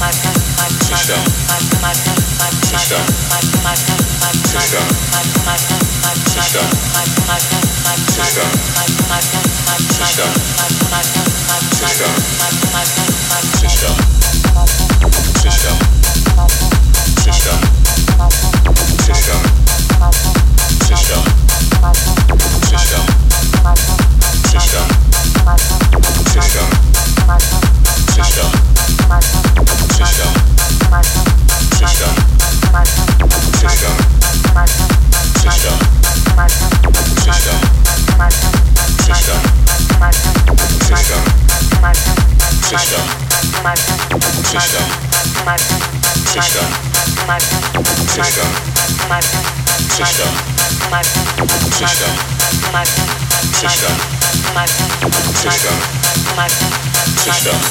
System. Sister. System.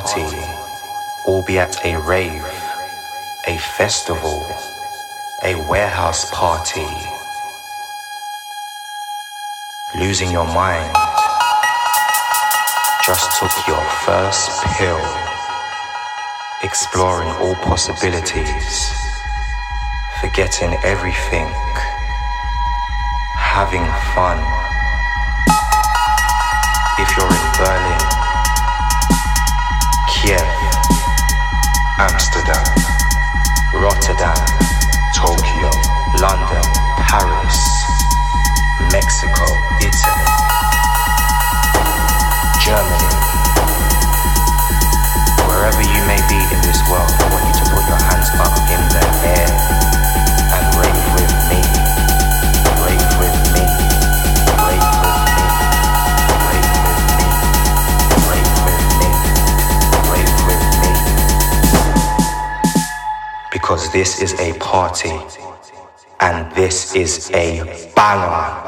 party, or be at a rave, a festival, a warehouse party. Losing your mind, just took your first pill, exploring all possibilities, forgetting everything, having fun. Amsterdam, Rotterdam, Tokyo, London, Paris, Mexico, Italy, Germany. Wherever you may be in this world, I want you to put your hands up in the air. because this is a party and this is a banger.